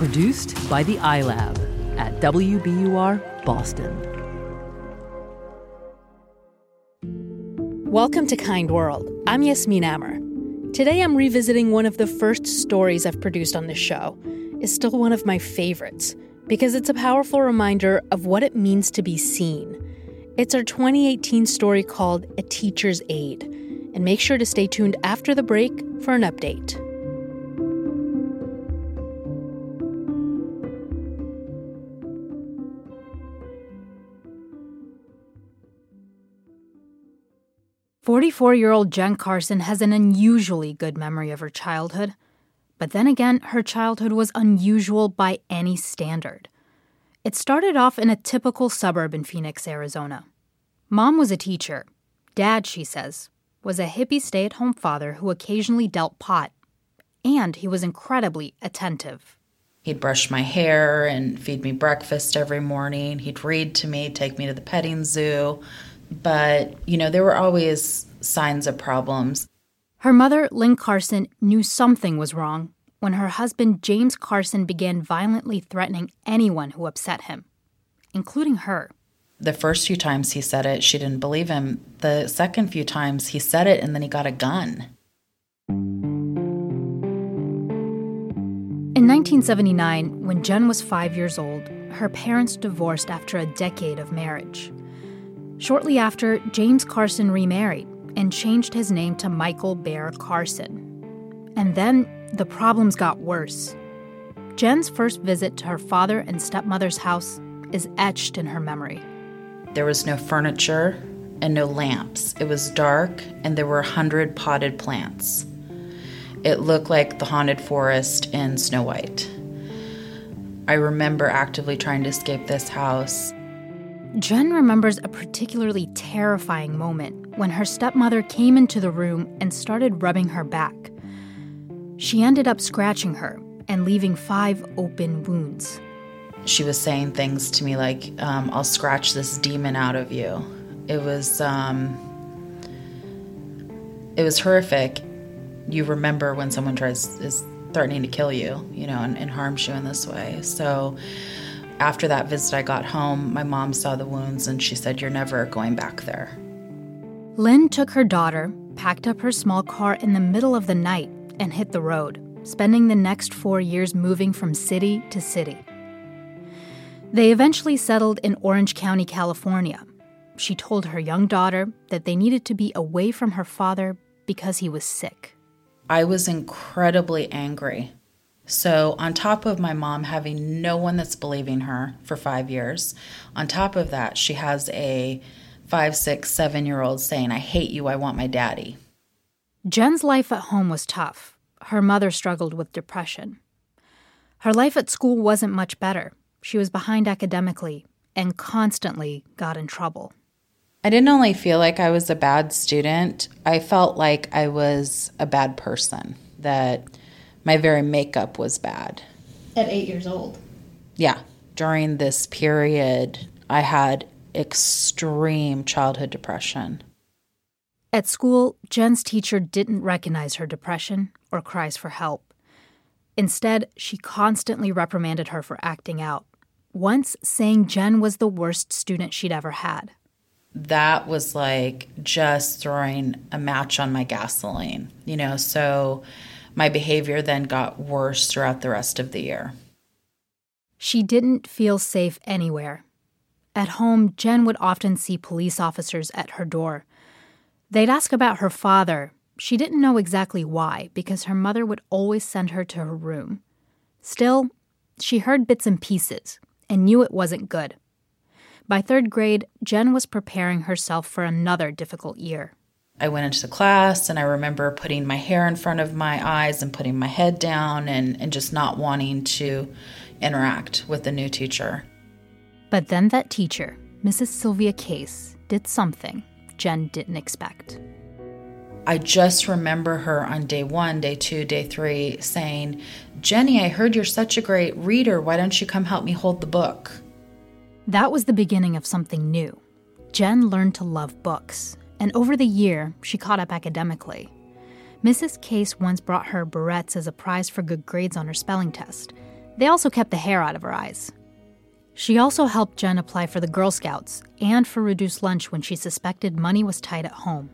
Produced by the iLab at WBUR Boston. Welcome to Kind World. I'm Yasmin Amer. Today I'm revisiting one of the first stories I've produced on this show. It's still one of my favorites because it's a powerful reminder of what it means to be seen. It's our 2018 story called A Teacher's Aid. And make sure to stay tuned after the break for an update. Forty-four-year-old Jen Carson has an unusually good memory of her childhood. But then again, her childhood was unusual by any standard. It started off in a typical suburb in Phoenix, Arizona. Mom was a teacher. Dad, she says, was a hippie stay at home father who occasionally dealt pot. And he was incredibly attentive. He'd brush my hair and feed me breakfast every morning. He'd read to me, take me to the petting zoo. But, you know, there were always signs of problems. Her mother, Lynn Carson, knew something was wrong when her husband, James Carson, began violently threatening anyone who upset him, including her. The first few times he said it, she didn't believe him. The second few times he said it and then he got a gun. In 1979, when Jen was five years old, her parents divorced after a decade of marriage. Shortly after, James Carson remarried and changed his name to Michael Bear Carson. And then the problems got worse. Jen's first visit to her father and stepmother's house is etched in her memory. There was no furniture and no lamps. It was dark and there were a hundred potted plants. It looked like the haunted forest in Snow White. I remember actively trying to escape this house. Jen remembers a particularly terrifying moment when her stepmother came into the room and started rubbing her back. She ended up scratching her and leaving five open wounds. She was saying things to me like, um, I'll scratch this demon out of you. It was, um, it was horrific. You remember when someone tries, is threatening to kill you, you know, and, and harms you in this way. So after that visit, I got home. My mom saw the wounds and she said, You're never going back there. Lynn took her daughter, packed up her small car in the middle of the night, and hit the road, spending the next four years moving from city to city. They eventually settled in Orange County, California. She told her young daughter that they needed to be away from her father because he was sick. I was incredibly angry. So, on top of my mom having no one that's believing her for five years, on top of that, she has a five, six, seven year old saying, I hate you, I want my daddy. Jen's life at home was tough. Her mother struggled with depression. Her life at school wasn't much better. She was behind academically and constantly got in trouble. I didn't only feel like I was a bad student, I felt like I was a bad person, that my very makeup was bad. At eight years old? Yeah. During this period, I had extreme childhood depression. At school, Jen's teacher didn't recognize her depression or cries for help. Instead, she constantly reprimanded her for acting out, once saying Jen was the worst student she'd ever had. That was like just throwing a match on my gasoline, you know, so my behavior then got worse throughout the rest of the year. She didn't feel safe anywhere. At home, Jen would often see police officers at her door They'd ask about her father. She didn't know exactly why, because her mother would always send her to her room. Still, she heard bits and pieces and knew it wasn't good. By third grade, Jen was preparing herself for another difficult year. I went into the class and I remember putting my hair in front of my eyes and putting my head down and, and just not wanting to interact with the new teacher. But then that teacher, Mrs. Sylvia Case, did something Jen didn't expect. I just remember her on day one, day two, day three saying, Jenny, I heard you're such a great reader. Why don't you come help me hold the book? That was the beginning of something new. Jen learned to love books, and over the year, she caught up academically. Mrs. Case once brought her barrettes as a prize for good grades on her spelling test, They also kept the hair out of her eyes. She also helped Jen apply for the Girl Scouts and for reduced lunch when she suspected money was tight at home,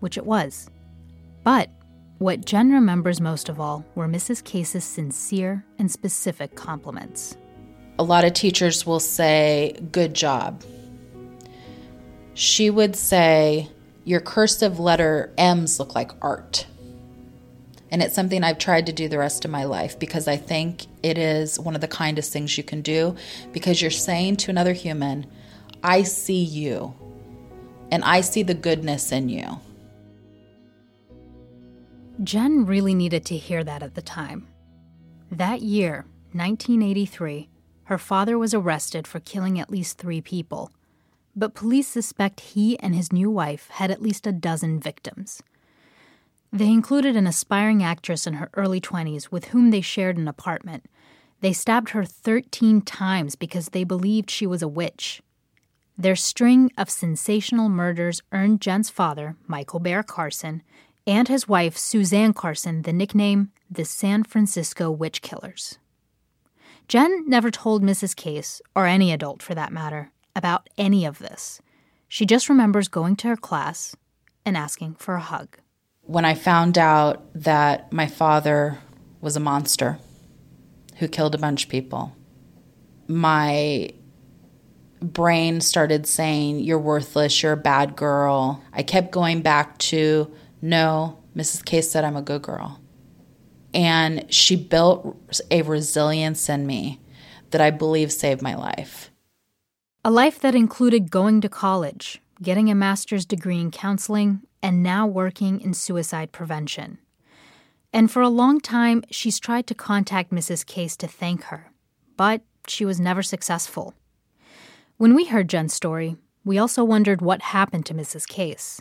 which it was. But what Jen remembers most of all were Mrs. Case's sincere and specific compliments. A lot of teachers will say, Good job. She would say, Your cursive letter M's look like art. And it's something I've tried to do the rest of my life because I think it is one of the kindest things you can do because you're saying to another human, I see you and I see the goodness in you. Jen really needed to hear that at the time. That year, 1983, her father was arrested for killing at least three people, but police suspect he and his new wife had at least a dozen victims. They included an aspiring actress in her early 20s with whom they shared an apartment. They stabbed her 13 times because they believed she was a witch. Their string of sensational murders earned Jen's father, Michael Bear Carson, and his wife, Suzanne Carson, the nickname the San Francisco Witch Killers. Jen never told Mrs. Case, or any adult for that matter, about any of this. She just remembers going to her class and asking for a hug when I found out that my father was a monster who killed a bunch of people, my brain started saying, You're worthless, you're a bad girl. I kept going back to, No, Mrs. Case said I'm a good girl. And she built a resilience in me that I believe saved my life. A life that included going to college, getting a master's degree in counseling, and now working in suicide prevention. And for a long time, she's tried to contact Mrs. Case to thank her, but she was never successful. When we heard Jen's story, we also wondered what happened to Mrs. Case.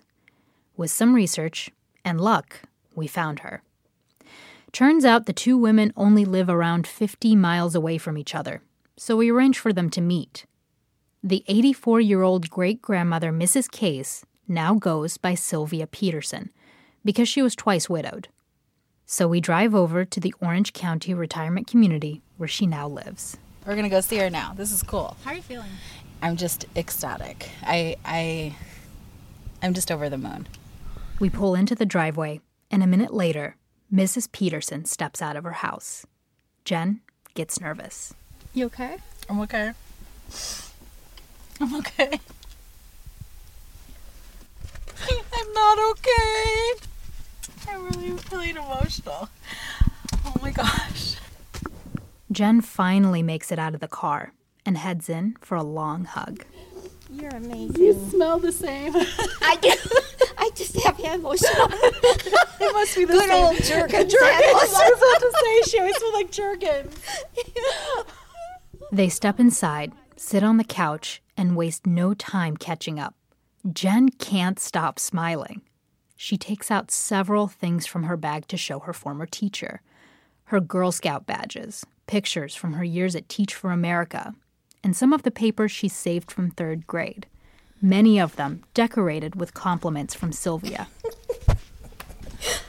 With some research and luck, we found her. Turns out the two women only live around 50 miles away from each other, so we arranged for them to meet. The 84 year old great grandmother, Mrs. Case, now goes by Sylvia Peterson because she was twice widowed. So we drive over to the Orange County retirement community where she now lives. We're going to go see her now. This is cool. How are you feeling? I'm just ecstatic. I I I'm just over the moon. We pull into the driveway, and a minute later, Mrs. Peterson steps out of her house. Jen gets nervous. You okay? I'm okay. I'm okay. I'm not okay. I'm really feeling emotional. Oh my gosh. Jen finally makes it out of the car and heads in for a long hug. You're amazing. You smell the same. I do. I just have emotional. it must be the Good same. old jerkin. Jergens. I was about to say she always smelled like jerkin. They step inside, sit on the couch, and waste no time catching up. Jen can't stop smiling. She takes out several things from her bag to show her former teacher her Girl Scout badges, pictures from her years at Teach for America, and some of the papers she saved from third grade, many of them decorated with compliments from Sylvia.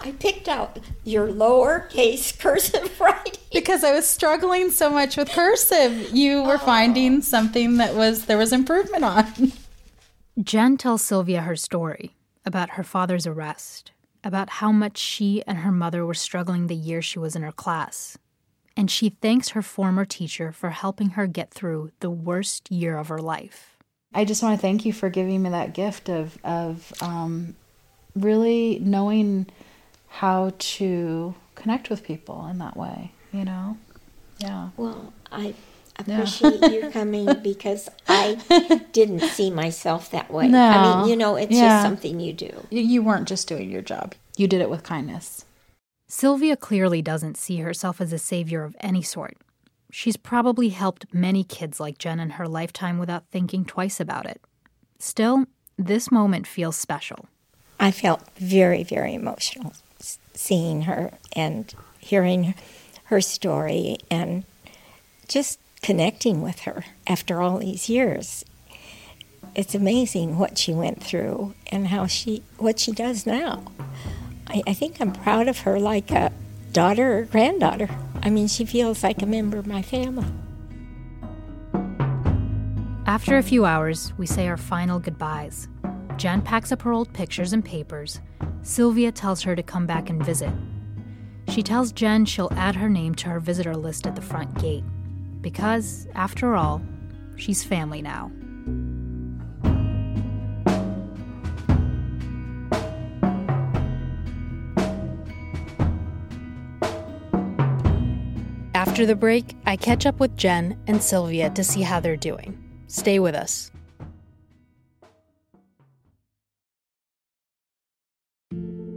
I picked out your lowercase cursive writing. Because I was struggling so much with cursive, you were finding something that was there was improvement on. Jen tells Sylvia her story about her father's arrest, about how much she and her mother were struggling the year she was in her class. And she thanks her former teacher for helping her get through the worst year of her life. I just want to thank you for giving me that gift of of um, really knowing how to connect with people in that way. You know, yeah. Well, I appreciate you coming because I didn't see myself that way. No. I mean, you know, it's Yeah. just something you do. You, you weren't just doing your job; you did it with kindness. Sylvia clearly doesn't see herself as a savior of any sort. She's probably helped many kids like Jen in her lifetime without thinking twice about it. Still, this moment feels special. I felt very, very emotional s- seeing her and hearing her story and just connecting with her after all these years. It's amazing what she went through and how she what she does now. I, I think I'm proud of her like a daughter or granddaughter. I mean, she feels like a member of my family. After a few hours, we say our final goodbyes. Jen packs up her old pictures and papers. Sylvia tells her to come back and visit. She tells Jen she'll add her name to her visitor list at the front gate. Because, after all, she's family now. After the break, I catch up with Jen and Sylvia to see how they're doing. Stay with us.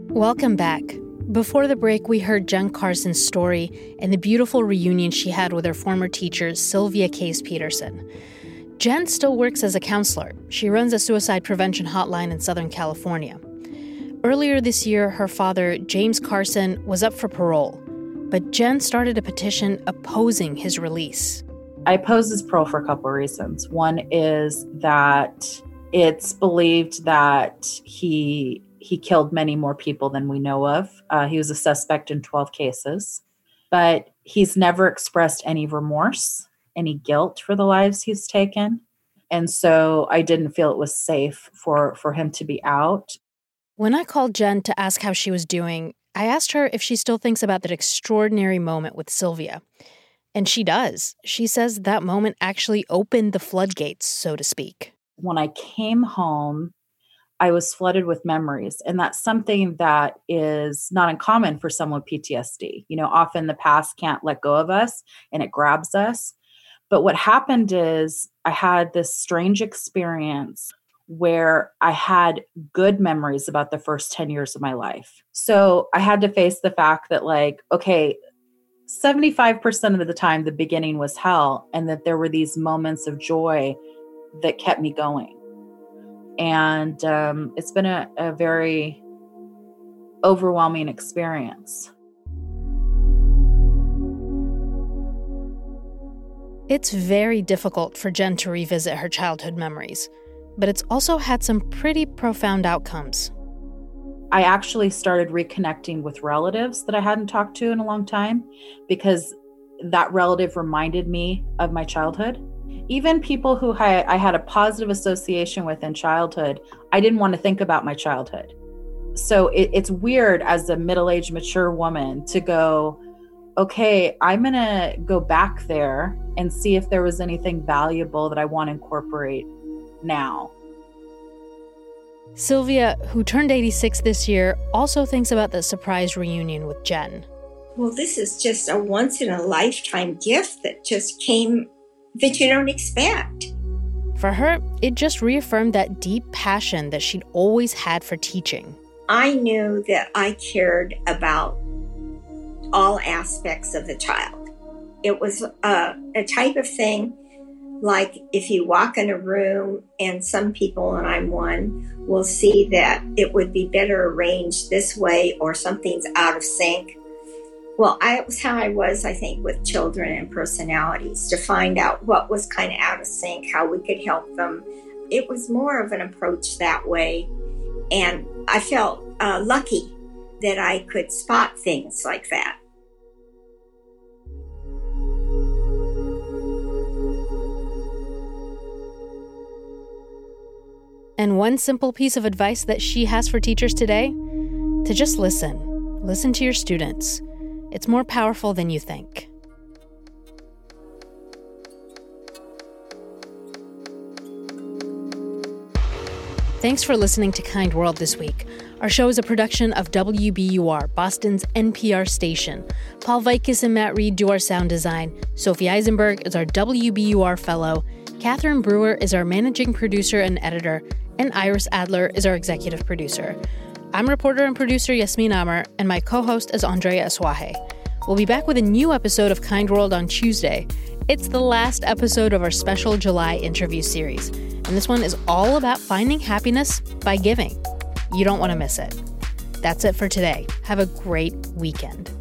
Welcome back. Before the break, we heard Jen Carson's story and the beautiful reunion she had with her former teacher, Sylvia Case Peterson. Jen still works as a counselor. She runs a suicide prevention hotline in Southern California. Earlier this year, her father, James Carson, was up for parole but Jen started a petition opposing his release. I oppose his parole for a couple of reasons. One is that it's believed that he he killed many more people than we know of. Uh, he was a suspect in 12 cases, but he's never expressed any remorse, any guilt for the lives he's taken. And so I didn't feel it was safe for, for him to be out. When I called Jen to ask how she was doing, I asked her if she still thinks about that extraordinary moment with Sylvia. And she does. She says that moment actually opened the floodgates, so to speak. When I came home, I was flooded with memories. And that's something that is not uncommon for someone with PTSD. You know, often the past can't let go of us and it grabs us. But what happened is I had this strange experience where I had good memories about the first 10 years of my life. So I had to face the fact that, like, okay, 75% of the time, the beginning was hell, and that there were these moments of joy that kept me going. And um, it's been a, a very overwhelming experience. It's very difficult for Jen to revisit her childhood memories but it's also had some pretty profound outcomes. I actually started reconnecting with relatives that I hadn't talked to in a long time because that relative reminded me of my childhood. Even people who I had a positive association with in childhood, I didn't want to think about my childhood. So it, it's weird as a middle aged, mature woman to go, okay, I'm going to go back there and see if there was anything valuable that I want to incorporate now. Sylvia, who turned 86 this year, also thinks about the surprise reunion with Jen. Well, this is just a once in a lifetime gift that just came that you don't expect. For her, it just reaffirmed that deep passion that she'd always had for teaching. I knew that I cared about all aspects of the child. It was a, a type of thing like if you walk in a room and some people, and I'm one, will see that it would be better arranged this way or something's out of sync. Well, I, was how I was, I think, with children and personalities to find out what was kind of out of sync, how we could help them. It was more of an approach that way. And I felt uh, lucky that I could spot things like that. And one simple piece of advice that she has for teachers today to just listen. Listen to your students. It's more powerful than you think. Thanks for listening to Kind World this week. Our show is a production of WBUR, Boston's NPR station. Paul Vaitkus and Matt Reed do our sound design. Sophie Eisenberg is our WBUR fellow. Catherine Brewer is our managing producer and editor, and Iris Adler is our executive producer. I'm reporter and producer Yasmin Amer, and my co host is Andrea Asuaje. We'll be back with a new episode of Kind World on Tuesday. It's the last episode of our special July interview series, and this one is all about finding happiness by giving. You don't want to miss it. That's it for today. Have a great weekend.